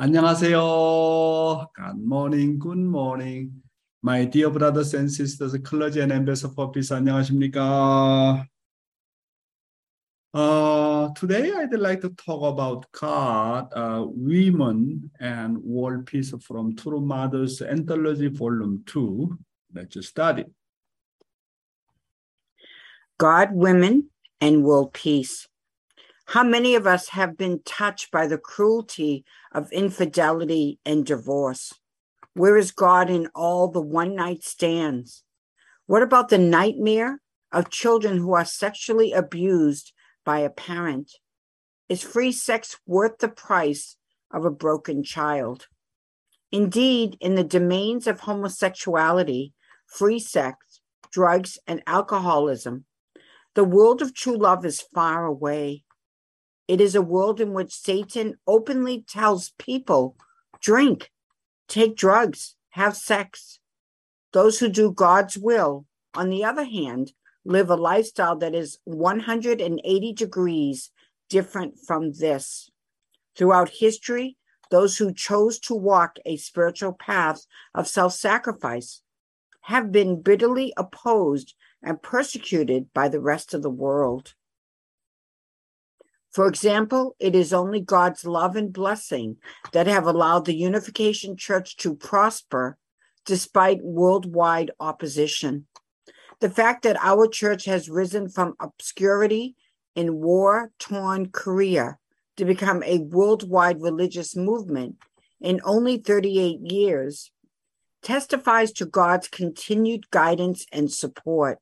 안녕하세요. Good morning, good morning. My dear brothers and sisters, clergy and ambassador for peace, 안녕하십니까? Uh, today I'd like to talk about God, uh, Women and World Peace from True Mothers Anthology Volume 2. Let's study. God, women, and world peace. how many of us have been touched by the cruelty of infidelity and divorce? Where is God in all the one night stands? What about the nightmare of children who are sexually abused by a parent? Is free sex worth the price of a broken child? Indeed, in the domains of homosexuality, free sex, drugs, and alcoholism, the world of true love is far away. It is a world in which Satan openly tells people drink, take drugs, have sex. Those who do God's will, on the other hand, live a lifestyle that is 180 degrees different from this. Throughout history, those who chose to walk a spiritual path of self sacrifice have been bitterly opposed and persecuted by the rest of the world. For example, it is only God's love and blessing that have allowed the Unification Church to prosper despite worldwide opposition. The fact that our church has risen from obscurity in war torn Korea to become a worldwide religious movement in only 38 years testifies to God's continued guidance and support.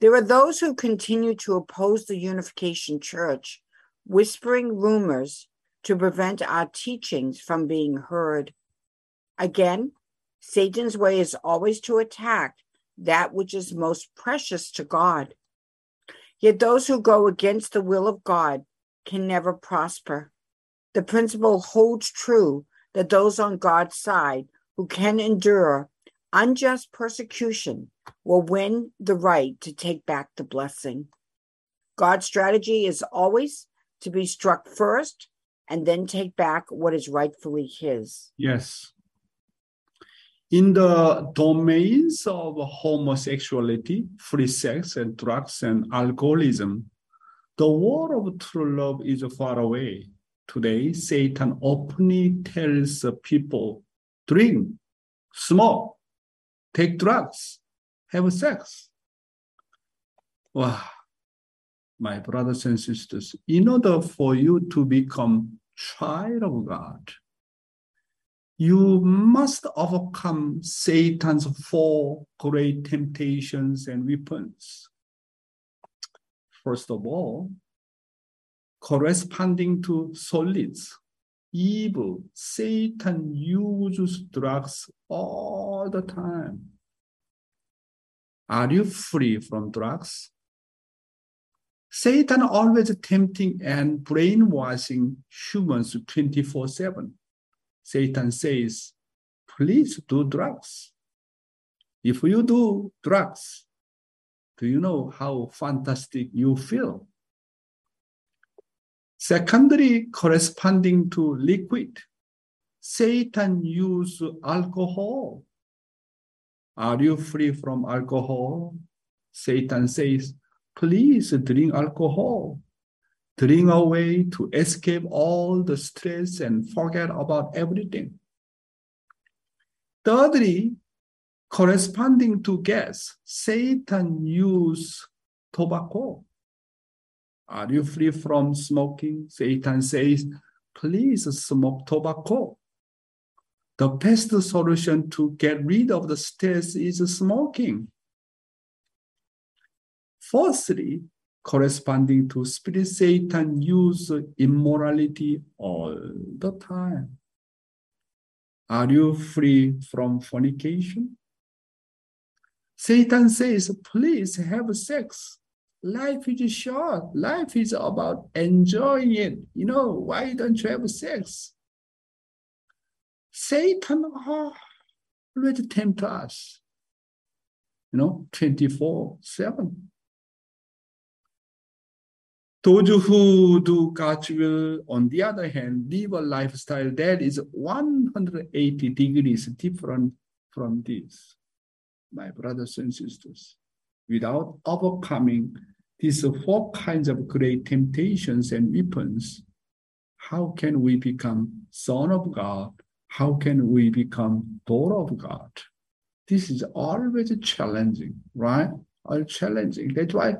There are those who continue to oppose the Unification Church, whispering rumors to prevent our teachings from being heard. Again, Satan's way is always to attack that which is most precious to God. Yet those who go against the will of God can never prosper. The principle holds true that those on God's side who can endure unjust persecution will win the right to take back the blessing. God's strategy is always to be struck first and then take back what is rightfully his. Yes. In the domains of homosexuality, free sex, and drugs and alcoholism, the war of true love is far away. Today, Satan openly tells people drink, smoke, take drugs, have sex. Wow, my brothers and sisters, in order for you to become child of God, you must overcome Satan's four great temptations and weapons. First of all, corresponding to solids, evil, Satan uses drugs all the time. Are you free from drugs? Satan always tempting and brainwashing humans 24 7. Satan says, please do drugs. If you do drugs, do you know how fantastic you feel? Secondly, corresponding to liquid, Satan use alcohol. Are you free from alcohol? Satan says, please drink alcohol. Drink away to escape all the stress and forget about everything. Thirdly, corresponding to gas, Satan use tobacco. Are you free from smoking? Satan says, please smoke tobacco. The best solution to get rid of the stress is smoking. Fourthly, corresponding to spirit, Satan use immorality all the time. Are you free from fornication? Satan says, please have sex. Life is short. Life is about enjoying it. You know, why don't you have sex? Satan always tempt us, you know, 24 7. Those who do God's will, on the other hand, live a lifestyle that is 180 degrees different from this. My brothers and sisters, without overcoming these four kinds of great temptations and weapons, how can we become son of God? How can we become daughter of God? This is always challenging, right? All challenging. That's why,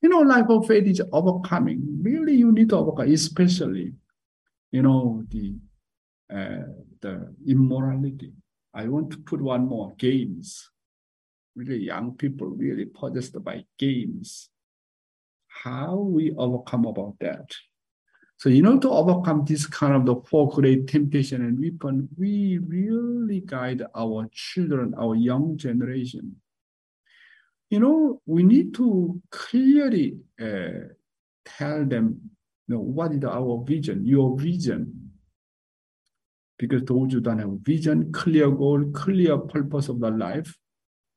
you know, life of faith is overcoming. Really, you need to overcome, especially, you know, the uh, the immorality. I want to put one more games. Really, young people really possessed by games. How we overcome about that? So in order to overcome this kind of the four great temptation and weapon, we really guide our children, our young generation. You know, we need to clearly uh, tell them, you know, what is our vision, your vision. Because those who don't have vision, clear goal, clear purpose of their life,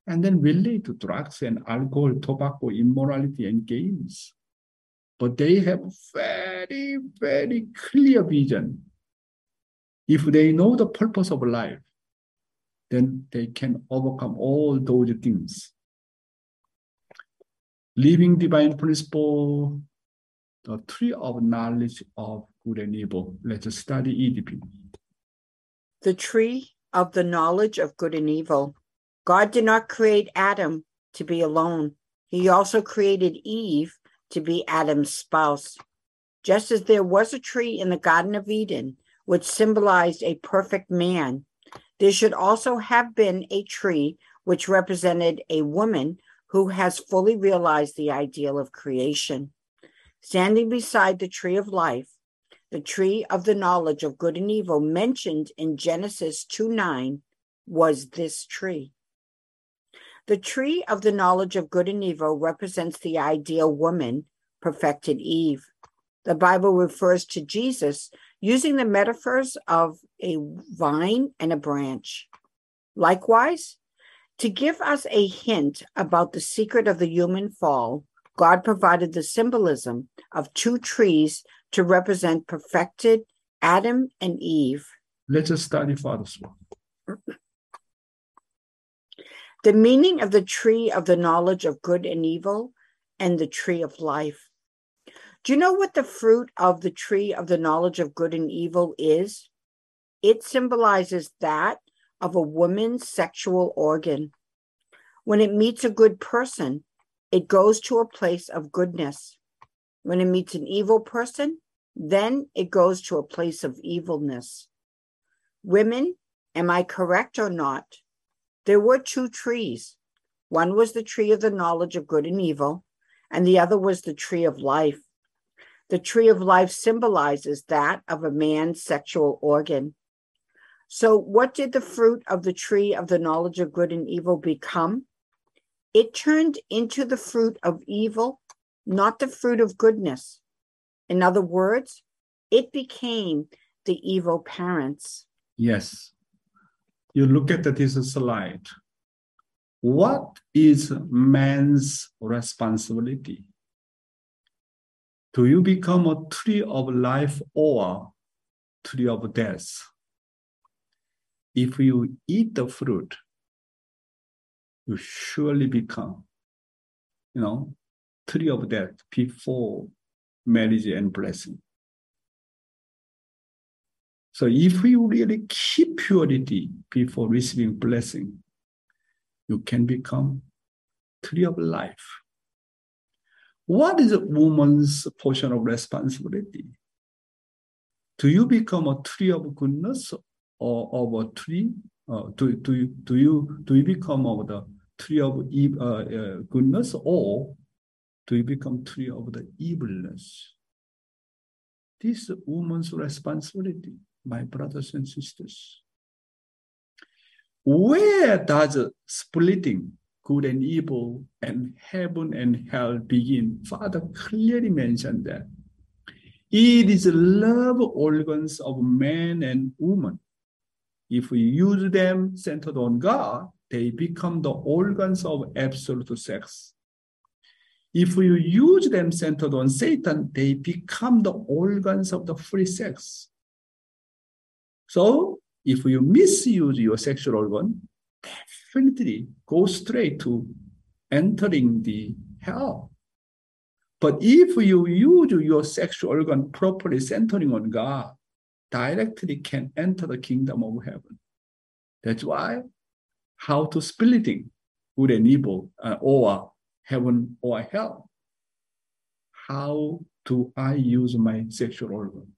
and then relate to drugs and alcohol, tobacco, immorality, and games but they have very, very clear vision. If they know the purpose of life, then they can overcome all those things. Living divine principle, the tree of knowledge of good and evil. Let's study EDP. The tree of the knowledge of good and evil. God did not create Adam to be alone. He also created Eve to be Adam's spouse. Just as there was a tree in the Garden of Eden which symbolized a perfect man, there should also have been a tree which represented a woman who has fully realized the ideal of creation. Standing beside the tree of life, the tree of the knowledge of good and evil mentioned in Genesis 2 9 was this tree. The tree of the knowledge of good and evil represents the ideal woman, perfected Eve. The Bible refers to Jesus using the metaphors of a vine and a branch. Likewise, to give us a hint about the secret of the human fall, God provided the symbolism of two trees to represent perfected Adam and Eve. Let us study Father's one. The meaning of the tree of the knowledge of good and evil and the tree of life. Do you know what the fruit of the tree of the knowledge of good and evil is? It symbolizes that of a woman's sexual organ. When it meets a good person, it goes to a place of goodness. When it meets an evil person, then it goes to a place of evilness. Women, am I correct or not? There were two trees. One was the tree of the knowledge of good and evil, and the other was the tree of life. The tree of life symbolizes that of a man's sexual organ. So, what did the fruit of the tree of the knowledge of good and evil become? It turned into the fruit of evil, not the fruit of goodness. In other words, it became the evil parents. Yes you look at this slide, what is man's responsibility? Do you become a tree of life or tree of death? If you eat the fruit, you surely become, you know, tree of death before marriage and blessing. So if you really keep purity before receiving blessing, you can become tree of life. What is a woman's portion of responsibility? Do you become a tree of goodness or of a tree? Uh, do, do, you, do, you, do you become of the tree of uh, uh, goodness or do you become tree of the evilness? This is woman's responsibility my brothers and sisters. Where does splitting good and evil and heaven and hell begin? Father clearly mentioned that. It is love organs of man and woman. If we use them centered on God, they become the organs of absolute sex. If you use them centered on Satan, they become the organs of the free sex. So if you misuse your sexual organ, go straight to entering the hell. But if you use your sexual organ properly centering on God, directly can enter the kingdom of heaven. That's why how to splitting good and evil uh, or heaven or hell. How do I use my sexual organ?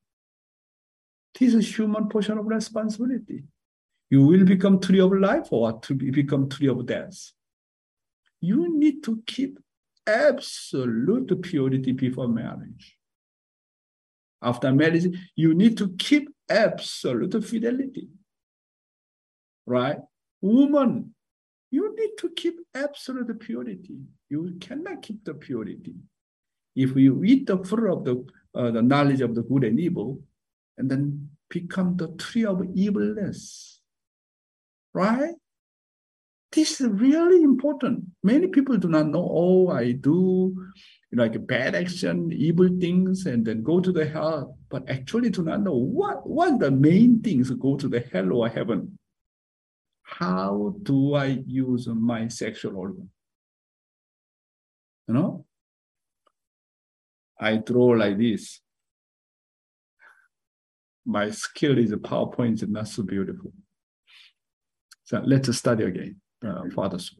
This is human portion of responsibility. You will become tree of life or to become tree of death. You need to keep absolute purity before marriage. After marriage, you need to keep absolute fidelity. Right? Woman, you need to keep absolute purity. You cannot keep the purity. If you eat the fruit of the, uh, the knowledge of the good and evil, and then become the tree of evilness. Right? This is really important. Many people do not know, oh, I do like bad action, evil things, and then go to the hell, but actually do not know what, what the main things go to the hell or heaven. How do I use my sexual organ? You know? I draw like this my skill is PowerPoint is not so beautiful. So let's study again, uh, Father's.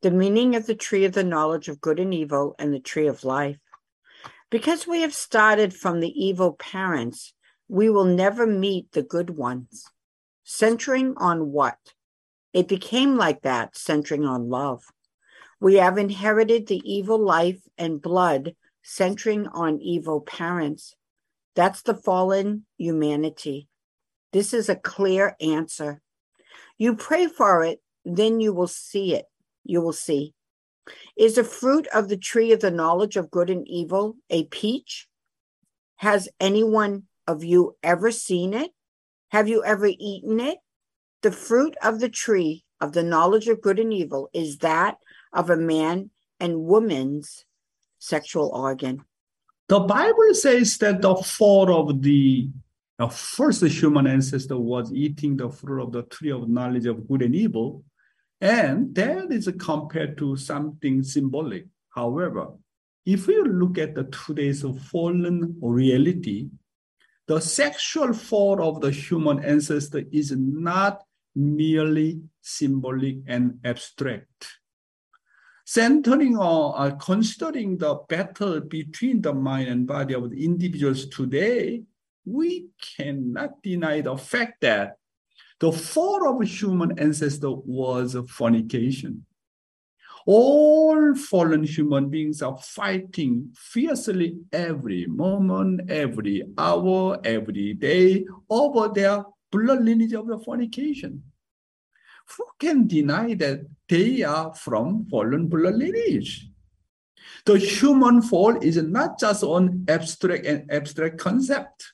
The meaning of the tree of the knowledge of good and evil and the tree of life. Because we have started from the evil parents, we will never meet the good ones. Centering on what? It became like that, centering on love. We have inherited the evil life and blood, centering on evil parents. That's the fallen humanity. This is a clear answer. You pray for it, then you will see it. You will see. Is the fruit of the tree of the knowledge of good and evil a peach? Has anyone of you ever seen it? Have you ever eaten it? The fruit of the tree of the knowledge of good and evil is that of a man and woman's sexual organ. The Bible says that the fall of the uh, first human ancestor was eating the fruit of the tree of knowledge of good and evil, and that is compared to something symbolic. However, if we look at the today's fallen reality, the sexual fall of the human ancestor is not merely symbolic and abstract centering on uh, considering the battle between the mind and body of the individuals today, we cannot deny the fact that the fall of human ancestor was fornication. All fallen human beings are fighting fiercely every moment, every hour, every day over their blood lineage of the fornication who can deny that they are from fallen blood lineage? The human fall is not just an abstract and abstract concept,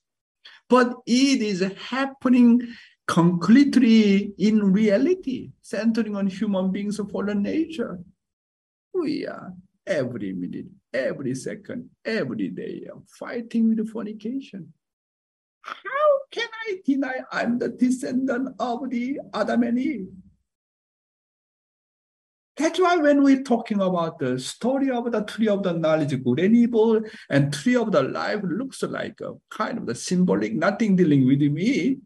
but it is happening concretely in reality, centering on human beings' of fallen nature. We are every minute, every second, every day fighting with fornication. How can I deny I'm the descendant of the Adam and Eve? That's why when we're talking about the story of the tree of the knowledge good and evil and tree of the life looks like a kind of the symbolic, nothing dealing with me.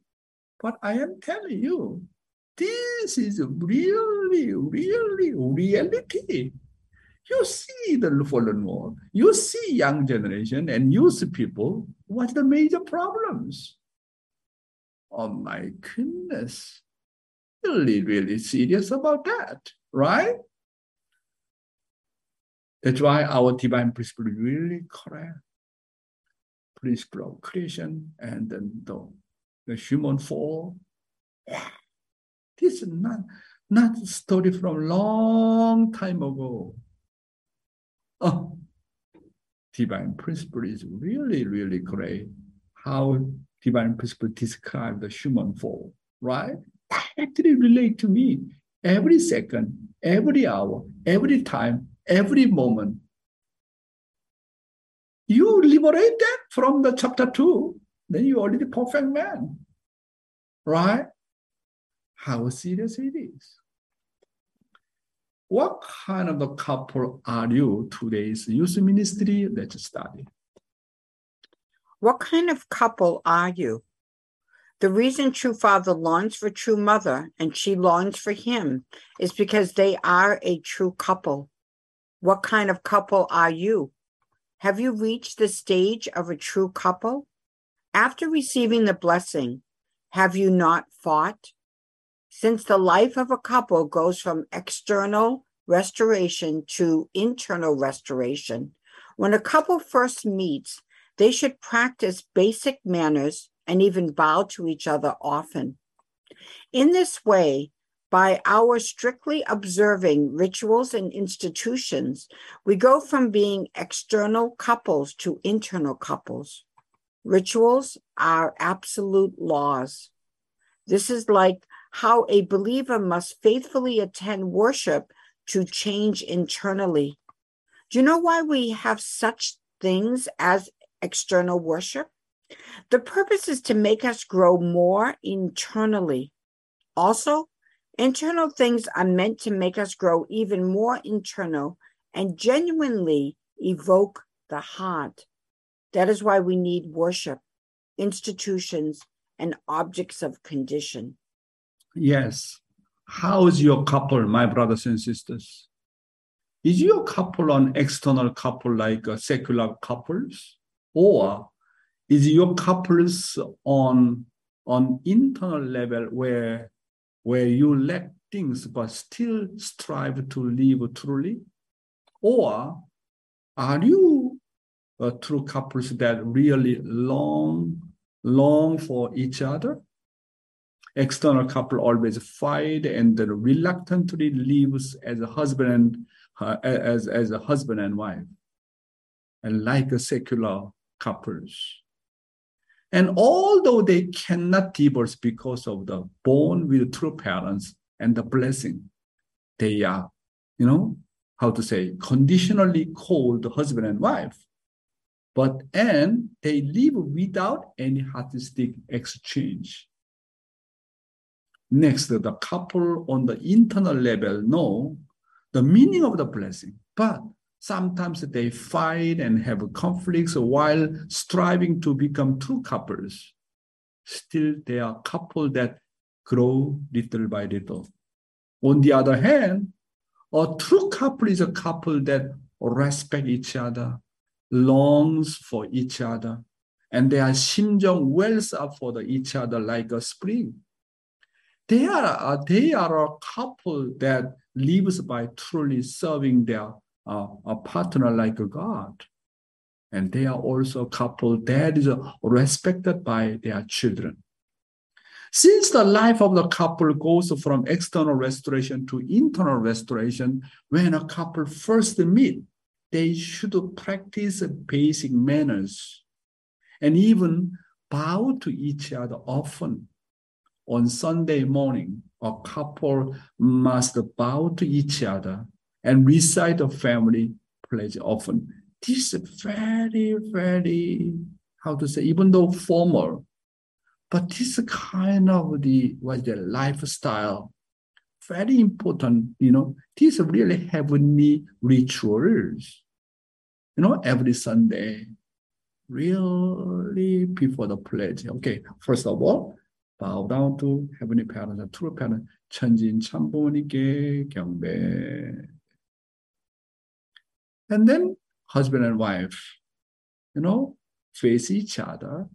But I am telling you, this is really, really reality. You see the fallen world, you see young generation and youth people, what's the major problems? Oh my goodness. Really, really serious about that right? That's why our divine principle really correct. Principle of creation and then the, the human fall. This is not, not a story from long time ago. Oh, divine principle is really, really great. How divine principle describe the human fall, right? Directly relate to me every second, every hour, every time every moment. You liberate that from the chapter two, then you're already perfect man. Right? How serious it is. What kind of a couple are you today's youth ministry? Let's study. What kind of couple are you? The reason true father longs for true mother and she longs for him is because they are a true couple. What kind of couple are you? Have you reached the stage of a true couple? After receiving the blessing, have you not fought? Since the life of a couple goes from external restoration to internal restoration, when a couple first meets, they should practice basic manners and even bow to each other often. In this way, by our strictly observing rituals and institutions, we go from being external couples to internal couples. Rituals are absolute laws. This is like how a believer must faithfully attend worship to change internally. Do you know why we have such things as external worship? The purpose is to make us grow more internally. Also, internal things are meant to make us grow even more internal and genuinely evoke the heart. That is why we need worship, institutions, and objects of condition. Yes. How is your couple, my brothers and sisters? Is your couple an external couple like secular couples? Or is your couples on on internal level where where you lack things but still strive to live truly? Or are you a true couples that really long long for each other? External couple always fight and reluctantly lives as a husband and uh, as, as a husband and wife and like a secular couples and although they cannot divorce because of the born with true parents and the blessing, they are, you know, how to say, conditionally called husband and wife. But and they live without any heartistic exchange. Next, the couple on the internal level know the meaning of the blessing, but Sometimes they fight and have conflicts while striving to become true couples. Still, they are couple that grow little by little. On the other hand, a true couple is a couple that respect each other, longs for each other, and their 심정 wells up for each other like a spring. They are, they are a couple that lives by truly serving their uh, a partner like a God. And they are also a couple that is respected by their children. Since the life of the couple goes from external restoration to internal restoration, when a couple first meet, they should practice basic manners and even bow to each other often. On Sunday morning, a couple must bow to each other and recite a family pledge often. This is very, very, how to say, even though formal, but this kind of the what the lifestyle, very important, you know, these really heavenly rituals. You know, every Sunday, really before the pledge. Okay, first of all, bow down to Heavenly Parents, true parents, 천지인 참부모님께 경배. And then husband and wife, you know, face each other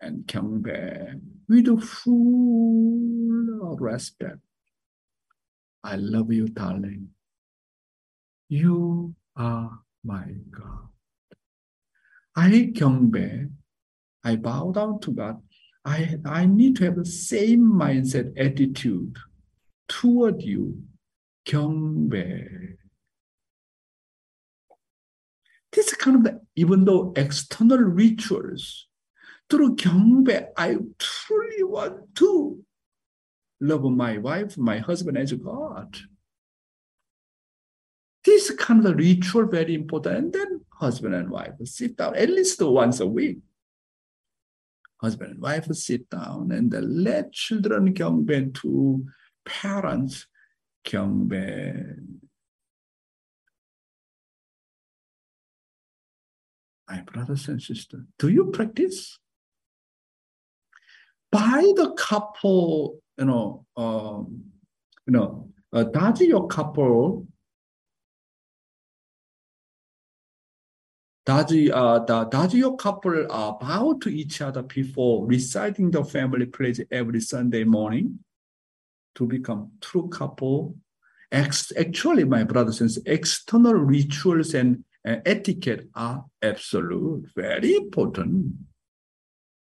and come back with full respect. I love you, darling. You are my God. I come back. I bow down to God. I, I need to have the same mindset, attitude toward you. 경배 This kind of the, even though external rituals, through 경배, I truly want to love my wife, my husband as God. This kind of ritual very important. And then husband and wife sit down at least once a week. Husband and wife sit down and let children 경배 to parents 경배. My brothers and sisters, do you practice? By the couple, you know, um, you know, uh, does your couple does, uh, does your couple uh, bow to each other before reciting the family pledge every Sunday morning to become true couple? Ex- actually, my brothers and sisters, external rituals and uh, etiquette are absolute, very important.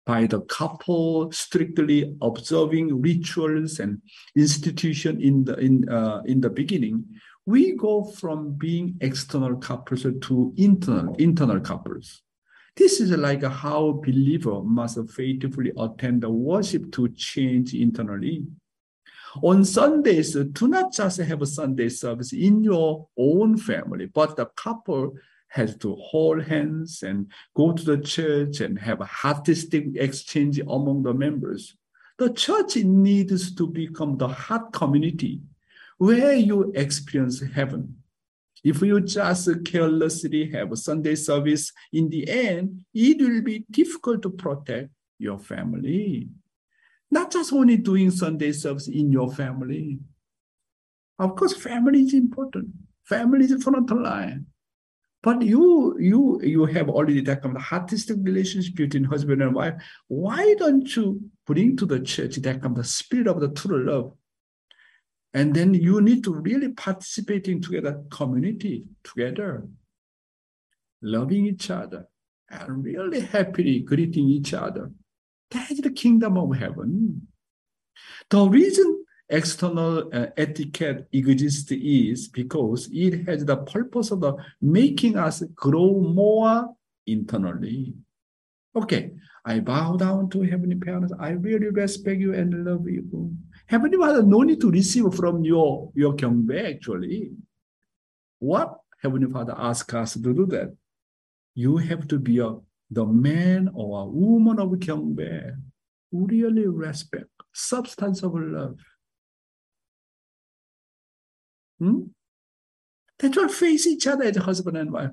By the couple strictly observing rituals and institution in the in uh, in the beginning, we go from being external couples to internal internal couples. This is like how believer must faithfully attend the worship to change internally. On Sundays, uh, do not just have a Sunday service in your own family, but the couple has to hold hands and go to the church and have a heartistic exchange among the members. The church needs to become the heart community where you experience heaven. If you just carelessly have a Sunday service, in the end, it will be difficult to protect your family. Not just only doing Sunday service in your family. Of course, family is important. Family is front line. But you, you, you have already that kind of heartistic relationship between husband and wife. Why don't you bring to the church that kind of spirit of the true love? And then you need to really participating together, community together, loving each other, and really happily greeting each other. That is the kingdom of heaven. The reason external uh, etiquette exists is because it has the purpose of the making us grow more internally. Okay, I bow down to Heavenly Parents. I really respect you and love you. Heavenly Father, no need to receive from your, your 경배, actually. What Heavenly Father asks us to do that? You have to be a, the man or a woman of Gyeongbae really respect substance of love. Hmm? They don't face each other as husband and wife.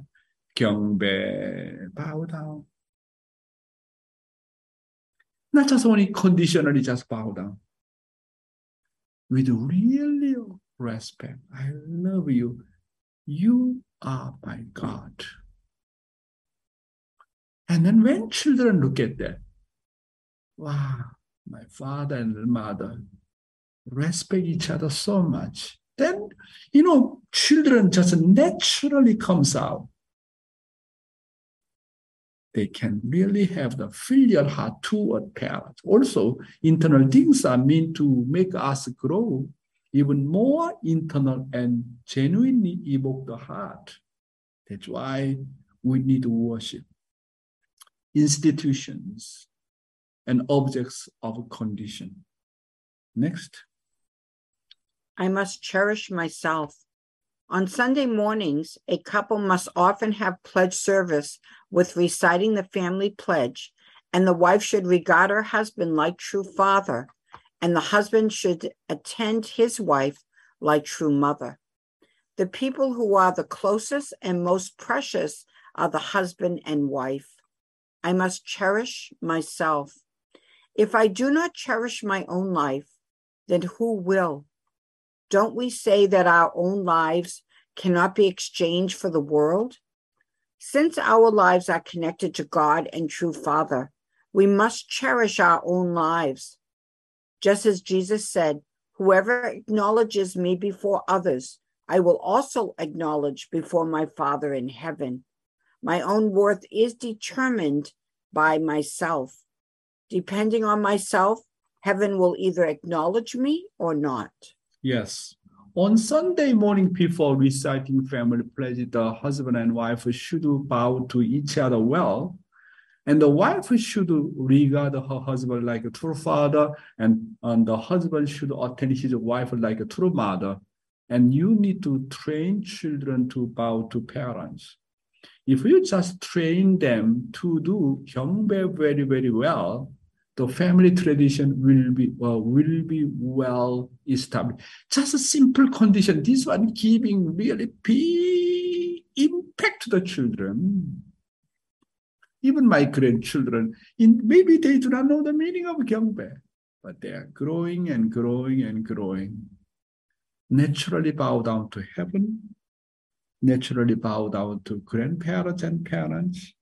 Gyeongbae, bow down. Not just only conditionally, just bow down. With really respect, I love you. You are my God. And then when children look at that, wow, my father and mother respect each other so much. Then, you know, children just naturally comes out they can really have the filial heart toward parents. Also, internal things are meant to make us grow even more internal and genuinely evoke the heart. That's why we need to worship institutions and objects of condition. Next. I must cherish myself on Sunday mornings, a couple must often have pledge service with reciting the family pledge, and the wife should regard her husband like true father, and the husband should attend his wife like true mother. The people who are the closest and most precious are the husband and wife. I must cherish myself. If I do not cherish my own life, then who will? Don't we say that our own lives cannot be exchanged for the world? Since our lives are connected to God and true Father, we must cherish our own lives. Just as Jesus said, Whoever acknowledges me before others, I will also acknowledge before my Father in heaven. My own worth is determined by myself. Depending on myself, heaven will either acknowledge me or not. Yes. On Sunday morning, before reciting family pledge, the husband and wife should bow to each other well. And the wife should regard her husband like a true father, and, and the husband should attend his wife like a true mother. And you need to train children to bow to parents. If you just train them to do Gyeongbae very, very well, the family tradition will be will be well established. Just a simple condition. This one giving really big impact to the children. Even my grandchildren, in maybe they do not know the meaning of Gyeongbae, but they are growing and growing and growing. Naturally bow down to heaven, naturally bow down to grandparents and parents,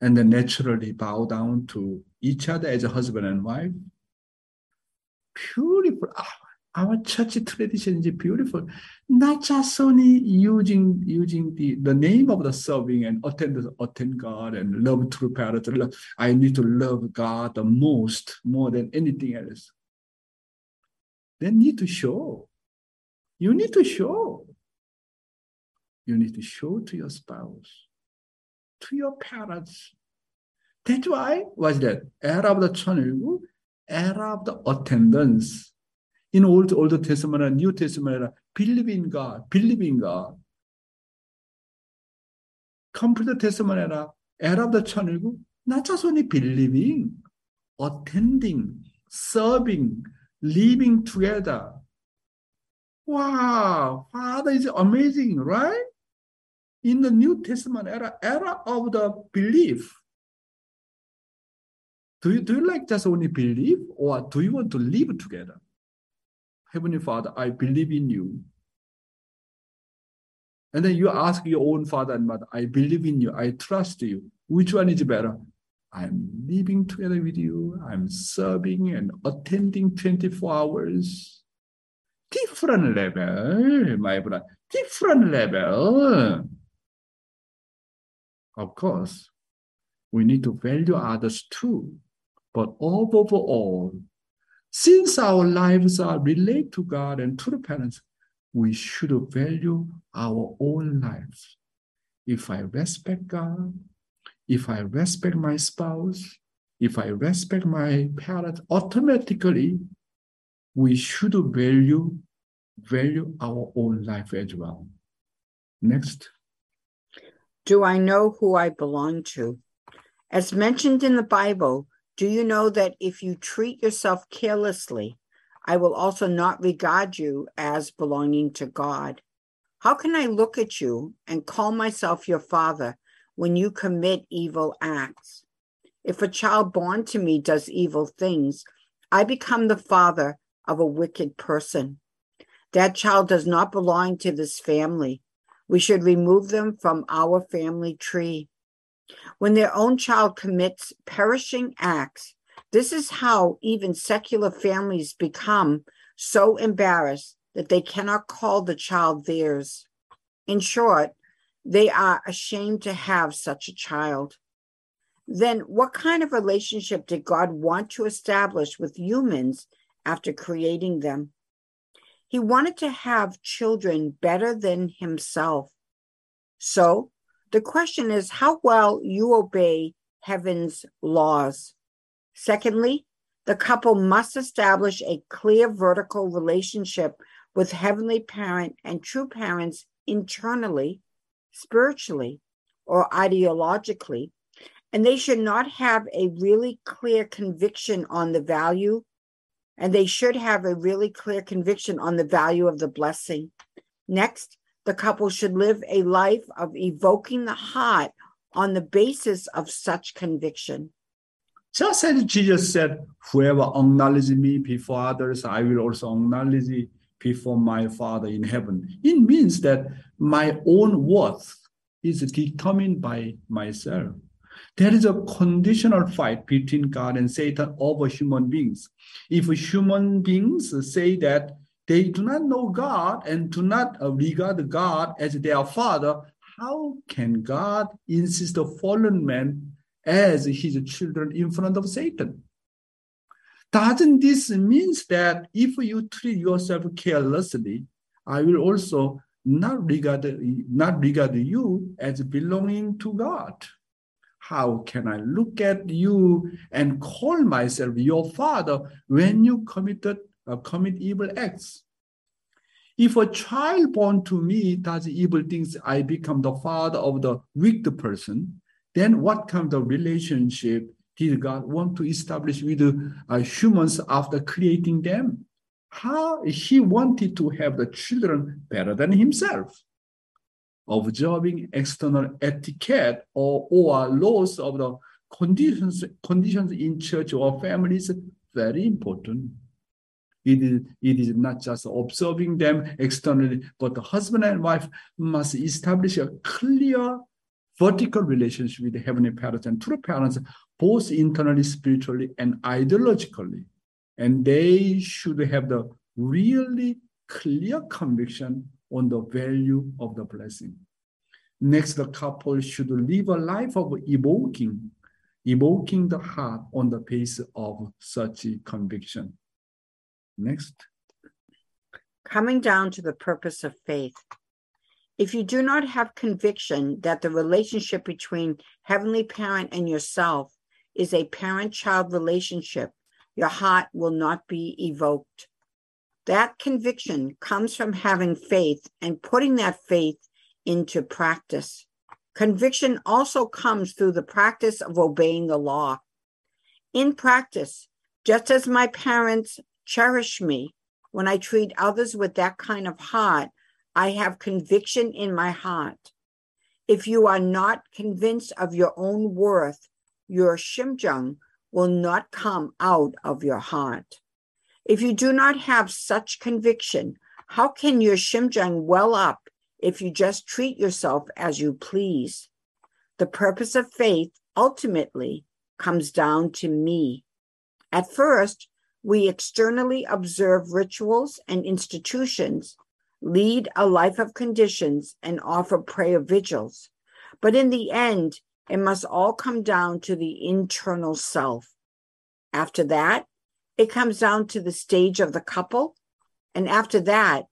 and then naturally bow down to each other as a husband and wife. Beautiful. Our, our church tradition is beautiful. Not just only using using the, the name of the serving and attend attend God and love true parents. I need to love God the most more than anything else. They need to show. You need to show. You need to show to your spouse to your parents. That's why was that era of the 천일구, era of the attendance. In Old Old Testament and New Testament, believe in God, believe in God. Complete Testament era, era of the 천일구, not just only believing, attending, serving, living together. Wow, Father is amazing, right? In the New Testament era, era of the belief. Do you, do you like just only believe or do you want to live together? Heavenly Father, I believe in you. And then you ask your own father and mother, I believe in you, I trust you. Which one is better? I'm living together with you, I'm serving and attending 24 hours. Different level, my brother, different level. Of course, we need to value others too. But overall, since our lives are related to God and to the parents, we should value our own lives. If I respect God, if I respect my spouse, if I respect my parents, automatically we should value value our own life as well. Next. Do I know who I belong to? As mentioned in the Bible, do you know that if you treat yourself carelessly, I will also not regard you as belonging to God? How can I look at you and call myself your father when you commit evil acts? If a child born to me does evil things, I become the father of a wicked person. That child does not belong to this family. We should remove them from our family tree. When their own child commits perishing acts, this is how even secular families become so embarrassed that they cannot call the child theirs. In short, they are ashamed to have such a child. Then, what kind of relationship did God want to establish with humans after creating them? He wanted to have children better than himself. So the question is how well you obey heaven's laws. Secondly, the couple must establish a clear vertical relationship with heavenly parent and true parents internally, spiritually, or ideologically, and they should not have a really clear conviction on the value and they should have a really clear conviction on the value of the blessing. Next, the couple should live a life of evoking the heart on the basis of such conviction. Just as Jesus said, Whoever acknowledges me before others, I will also acknowledge before my Father in heaven. It means that my own worth is determined by myself. There is a conditional fight between God and Satan over human beings. If human beings say that they do not know God and do not uh, regard God as their father, how can God insist a fallen man as his children in front of Satan? Doesn't this mean that if you treat yourself carelessly, I will also not regard, not regard you as belonging to God? How can I look at you and call myself your father when you committed uh, commit evil acts? If a child born to me does evil things, I become the father of the wicked person, then what kind of relationship did God want to establish with uh, humans after creating them? How he wanted to have the children better than himself. Observing external etiquette or, or laws of the conditions, conditions in church or families very important. It is, it is not just observing them externally, but the husband and wife must establish a clear vertical relationship with the heavenly parents and true parents, both internally, spiritually, and ideologically. And they should have the really clear conviction on the value of the blessing. Next, the couple should live a life of evoking, evoking the heart on the basis of such conviction. Next. Coming down to the purpose of faith. If you do not have conviction that the relationship between Heavenly Parent and yourself is a parent child relationship, your heart will not be evoked. That conviction comes from having faith and putting that faith into practice. Conviction also comes through the practice of obeying the law. In practice, just as my parents cherish me when I treat others with that kind of heart, I have conviction in my heart. If you are not convinced of your own worth, your shimjung will not come out of your heart. If you do not have such conviction, how can your shimjung well up if you just treat yourself as you please? The purpose of faith ultimately comes down to me. At first, we externally observe rituals and institutions, lead a life of conditions, and offer prayer vigils. But in the end, it must all come down to the internal self. After that, it comes down to the stage of the couple. And after that,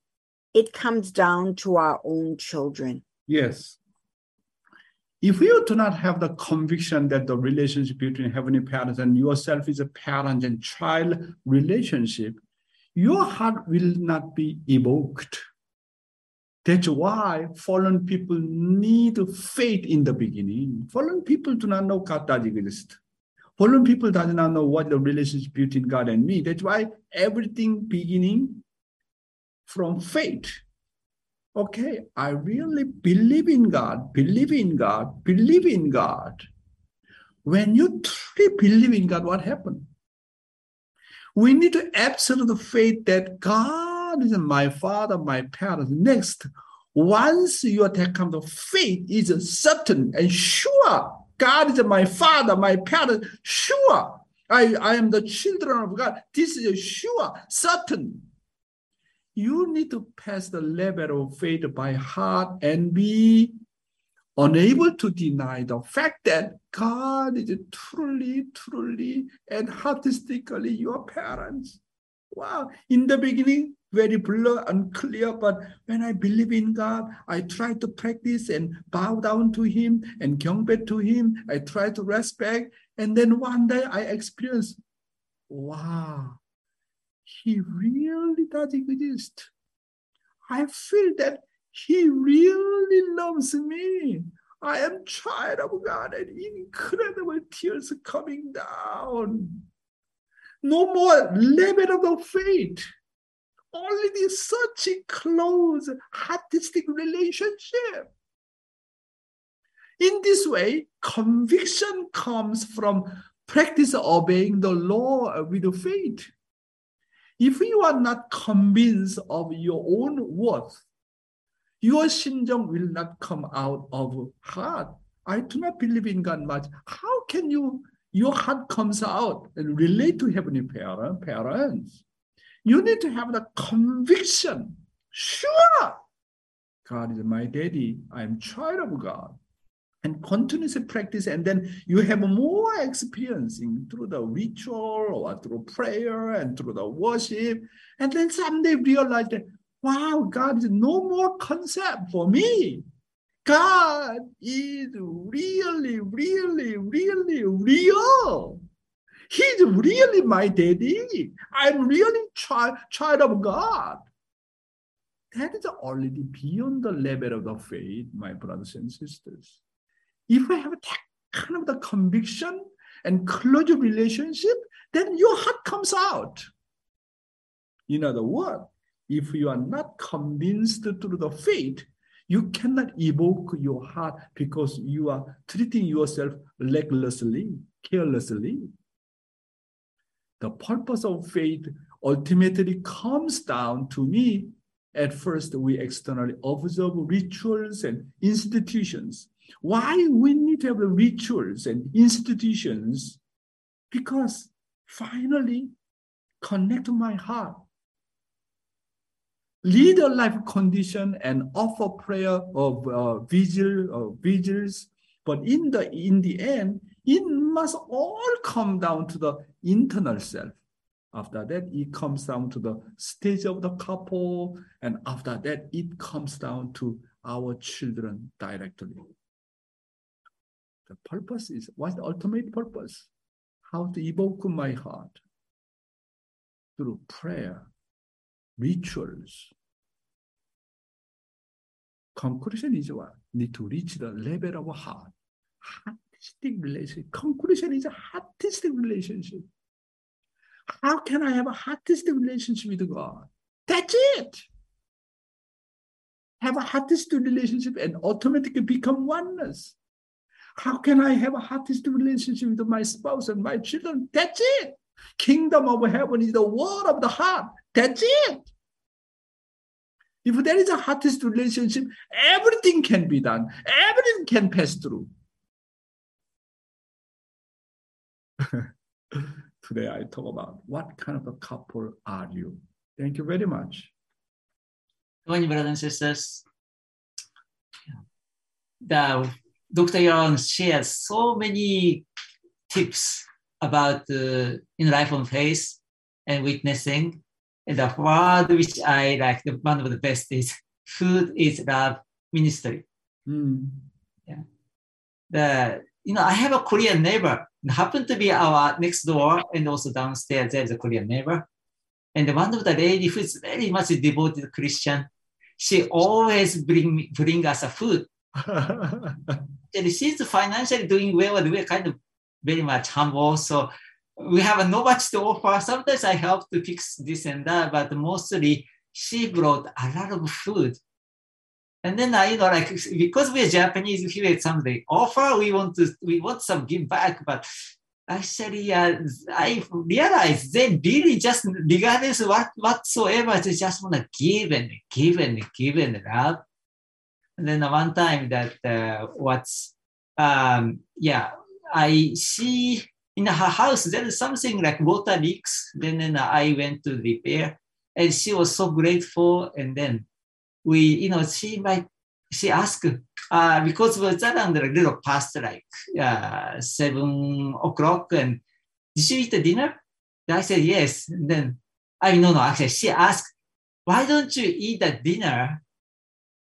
it comes down to our own children. Yes. If you do not have the conviction that the relationship between heavenly parents and yourself is a parent and child relationship, your heart will not be evoked. That's why fallen people need faith in the beginning. Fallen people do not know God does exist. Fallen people does not know what the relationship between God and me. That's why everything beginning from faith okay, I really believe in God, believe in God, believe in God. When you truly believe in God, what happened? We need to absolute faith that God is my father, my parents. Next, once you take come to faith is certain and sure. God is my father, my parents, sure. I, I am the children of God. This is sure, certain you need to pass the level of faith by heart and be unable to deny the fact that God is truly, truly, and heartistically your parents. Wow. In the beginning, very blur, and unclear, but when I believe in God, I try to practice and bow down to Him and 경배 to Him. I try to respect. And then one day I experience, wow, he really does exist. I feel that he really loves me. I am child of God and incredible tears coming down. No more level of the faith. Only such a close heartistic relationship. In this way, conviction comes from practice obeying the law with faith. If you are not convinced of your own worth, your 심정 will not come out of heart. I do not believe in God much. How can you, your heart comes out and relate to heavenly parent, parents? You need to have the conviction. Sure, God is my daddy. I'm child of God and continuously practice and then you have more experiencing through the ritual or through prayer and through the worship and then someday realize that wow god is no more concept for me god is really really really real he's really my daddy i'm really child, child of god that is already beyond the level of the faith, my brothers and sisters. If we have that kind of the conviction and close relationship, then your heart comes out. In other words, if you are not convinced through the faith, you cannot evoke your heart because you are treating yourself recklessly, carelessly. The purpose of faith ultimately comes down to me. At first, we externally observe rituals and institutions. Why we need to have rituals and institutions? Because finally, connect my heart lead a life condition and offer prayer of uh, vigil uh, vigils. But in the in the end it must all come down to the internal self. After that it comes down to the stage of the couple. And after that it comes down to our children directly. The purpose is what's the ultimate purpose? How to evoke my heart? Through prayer rituals. Conclusion is what? Need to reach the level of heart. Heartistic relationship. Conclusion is a heartistic relationship. How can I have a heartistic relationship with God? That's it. Have a heartistic relationship and automatically become oneness. How can I have a heartistic relationship with my spouse and my children? That's it. Kingdom of heaven is the word of the heart. That's it. If there is a artist relationship, everything can be done. Everything can pass through. Today I talk about what kind of a couple are you? Thank you very much. Good morning, brothers and sisters. The Dr. Yon shares so many tips about the in life of faith and witnessing. And the word which I like, the one of the best is food is love ministry. Mm. Yeah. The you know, I have a Korean neighbor. It happened to be our next door and also downstairs there's a Korean neighbor. And one of the lady who is very much a devoted Christian, she always bring bring us a food. and she's financially doing well, and we're kind of very much humble. So we have no much to offer. Sometimes I help to fix this and that, but mostly she brought a lot of food. And then I, you know, like because we're Japanese, here something offer, we want to, we want some give back, but actually, uh, I realized they really just, regardless what whatsoever, they just want to give and give and give and love. And then one time that uh, what's, um, yeah, I see in her house there is something like water leaks. Then, then I went to repair, and she was so grateful. And then we, you know, she might she asked uh, because it was around a little past like uh, seven o'clock, and did you eat the dinner? I said yes. And then I no no actually she asked, why don't you eat the dinner?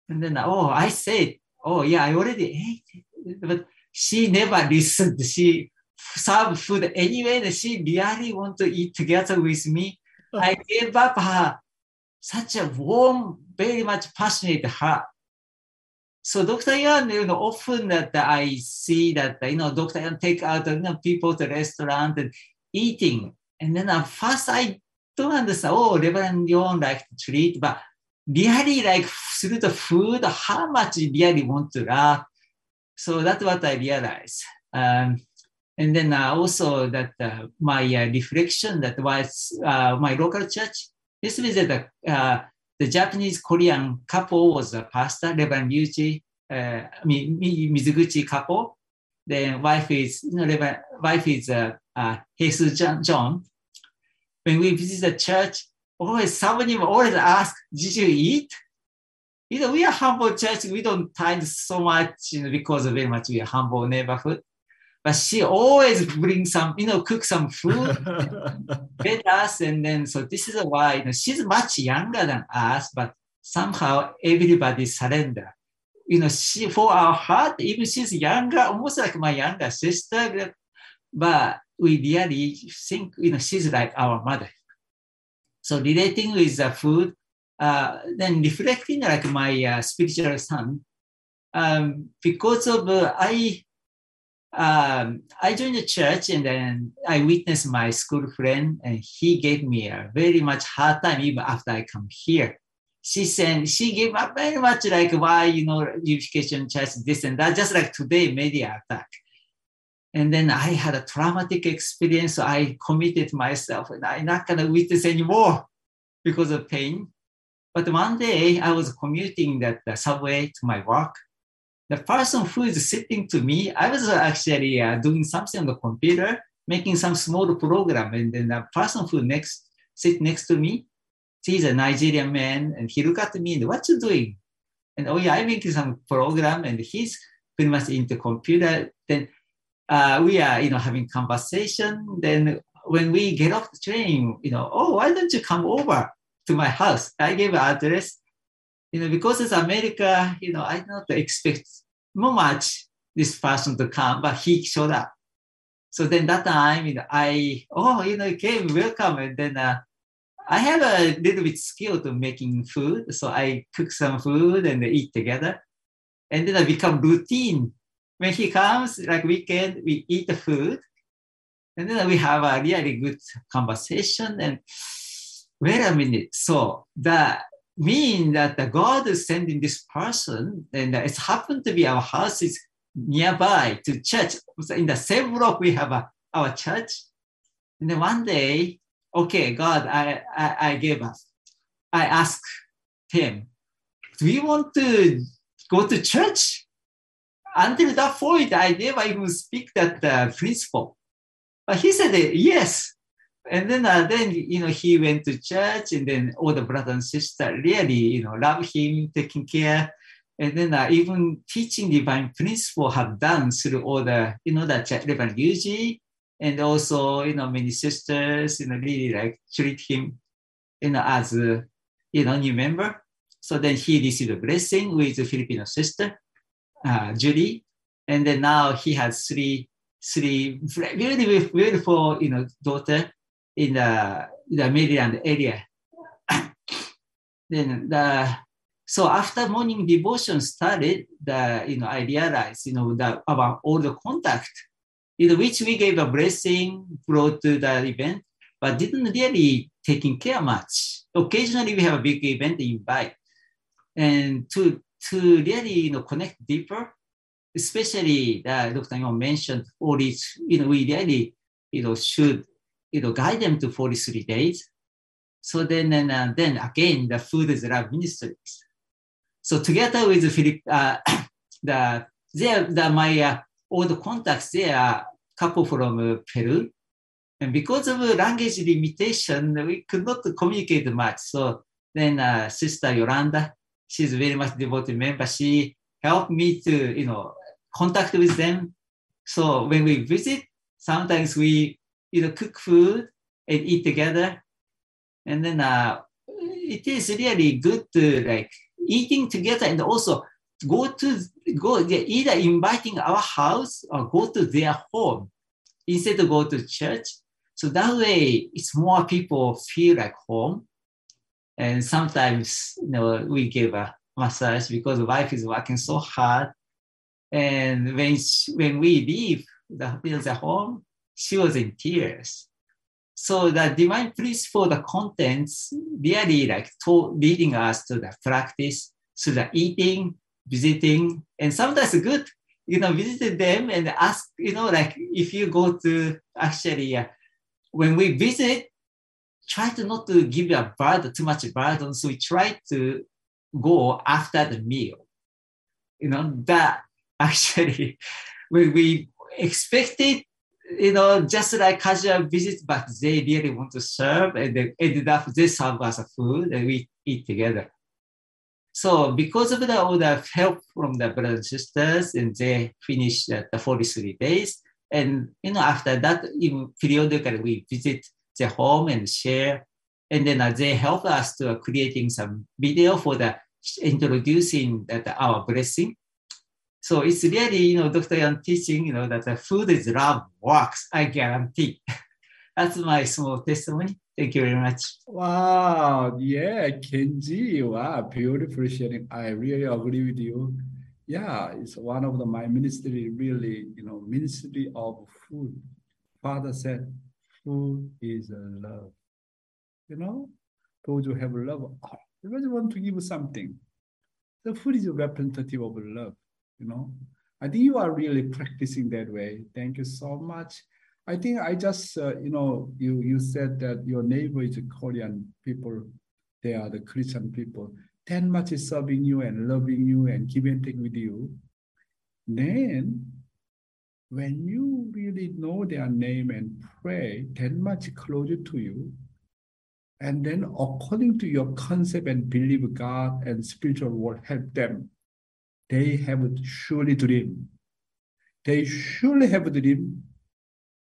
And then oh I said oh yeah I already ate, but she never listened. She served food anyway. She really want to eat together with me. Oh. I gave up her such a warm, very much passionate heart. So Dr. Yan, you know, often that I see that you know Dr. Yan take out you know, people to restaurant and eating, and then at first I don't understand. Oh, Reverend Yon like to treat, but really like through the food, how much really want to love. So that's what I realized. Um, and then uh, also that uh, my uh, reflection that was uh, my local church. This was the uh, the Japanese Korean couple was a pastor, Reverend Yuji, uh, Mizuguchi couple. Then wife is you know Reverend, wife is uh, uh, Jesus John. When we visit the church, always somebody always ask, "Did you eat?" You know, we are humble church. We don't tithe so much you know, because very much we are humble neighborhood but she always brings some, you know, cook some food, fed us, and then so this is why you know, she's much younger than us, but somehow everybody surrender. You know, she for our heart, even she's younger, almost like my younger sister, but we really think, you know, she's like our mother. So relating with the food, uh, then reflecting like my uh, spiritual son, um, because of uh, I um, I joined the church and then I witnessed my school friend and he gave me a very much hard time even after I come here. She said she gave up very much like why you know unification church this and that just like today media attack. And then I had a traumatic experience. So I committed myself and I'm not gonna witness anymore because of pain. But one day I was commuting that the subway to my work the person who is sitting to me, I was actually uh, doing something on the computer, making some small program, and then the person who next sit next to me, he's a Nigerian man, and he look at me and what you doing? And oh yeah, I'm making some program, and he's pretty much into the computer. Then uh, we are, you know, having conversation. Then when we get off the train, you know, oh, why don't you come over to my house? I gave address you know, because it's America, you know, I don't expect much this person to come, but he showed up. So then that time, you know, I, oh, you know, he came, welcome. And then uh, I have a little bit skill to making food. So I cook some food and eat together. And then I become routine. When he comes, like weekend, we eat the food. And then we have a really good conversation. And wait a minute. So the mean that the God is sending this person, and it's happened to be our house is nearby to church. So in the same block, we have a, our church. And then one day, okay, God, I, I, I gave us. I asked him, do you want to go to church? Until that point, I never even speak that uh, principle. But he said, yes and then uh, then you know he went to church and then all the brothers and sisters really you know love him taking care. And then uh, even teaching divine principle have done through all the you know that Reverend Yuji and also you know many sisters you know really like treat him you know as a you know new member. So then he received a blessing with a Filipino sister uh, Julie. And then now he has three three very beautiful you know daughter in the, the Maryland area. then the so after morning devotion started, the you know I realized you know about all the contact, in which we gave a blessing, brought to the event, but didn't really taking care much. Occasionally we have a big event invite, and to to really you know connect deeper, especially uh, that Dr. Yong mentioned all these, you know, we really you know should you know, guide them to 43 days. So then, and uh, then again, the food is love ministries. So together with Philip, uh, the there, the my uh, old contacts, they are couple from uh, Peru, and because of language limitation, we could not communicate much. So then, uh, Sister Yolanda, she's very much devoted member. She helped me to, you know, contact with them. So when we visit, sometimes we you know, cook food and eat together. And then uh, it is really good to like eating together and also go to go either inviting our house or go to their home instead of go to church. So that way it's more people feel like home. And sometimes you know we give a massage because wife is working so hard. And when when we leave the, the home, she was in tears. So the divine principle, the contents really like to, leading us to the practice, to the eating, visiting, and sometimes good, you know, visited them and ask, you know, like if you go to actually, uh, when we visit, try to not to give a burden, too much burden. So we try to go after the meal. You know, that actually, when we expected you know, just like casual visit, but they really want to serve and they ended up, they serve us a food and we eat together. So because of the, all the help from the brothers and sisters and they finished the 43 days. And, you know, after that, even periodically we visit their home and share. And then uh, they help us to uh, creating some video for the introducing that our blessing so it's really, you know, Dr. Yan teaching, you know, that the food is love works, I guarantee. That's my small testimony. Thank you very much. Wow, yeah, Kenji, wow, beautiful sharing. I really agree with you. Yeah, it's one of the my ministry, really, you know, ministry of food. Father said, food is love. You know, those who have love, oh, just want to give something. The food is representative of love, you know. I think you are really practicing that way. Thank you so much. I think I just, uh, you know, you you said that your neighbor is a Korean people. They are the Christian people. That much is serving you and loving you and giving and taking with you. Then, when you really know their name and pray, that much closer to you, and then according to your concept and believe God and spiritual world help them, they have surely dream. They surely have a dream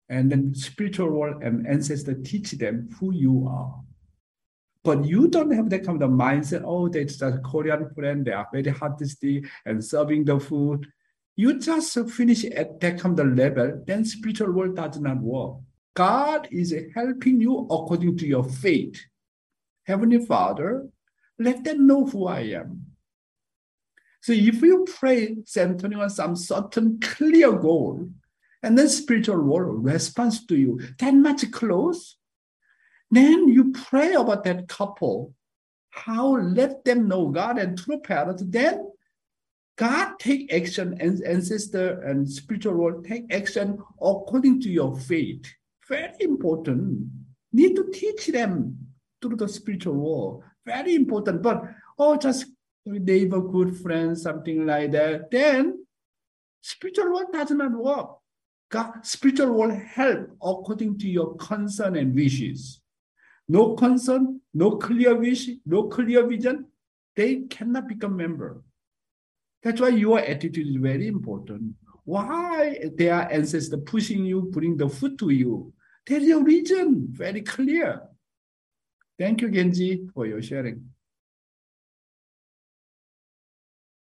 and then spiritual world and ancestor teach them who you are. But you don't have that kind of mindset, oh, that's a Korean friend, they are very heartistic and serving the food. You just finish at that kind of level, then spiritual world does not work. God is helping you according to your faith. Heavenly Father, let them know who I am. So if you pray centering on some certain clear goal, and then spiritual world responds to you that much close, then you pray about that couple, how let them know God and true parents, then God take action and ancestor and spiritual world take action according to your faith. Very important. Need to teach them through the spiritual world. Very important. But oh, just neighbor, good friends, something like that. Then spiritual world does not work. God, spiritual world help according to your concern and wishes. No concern, no clear wish, no clear vision, they cannot become member. That's why your attitude is very important. Why their ancestors pushing you, putting the food to you? There is a reason, very clear. Thank you, Genji, for your sharing.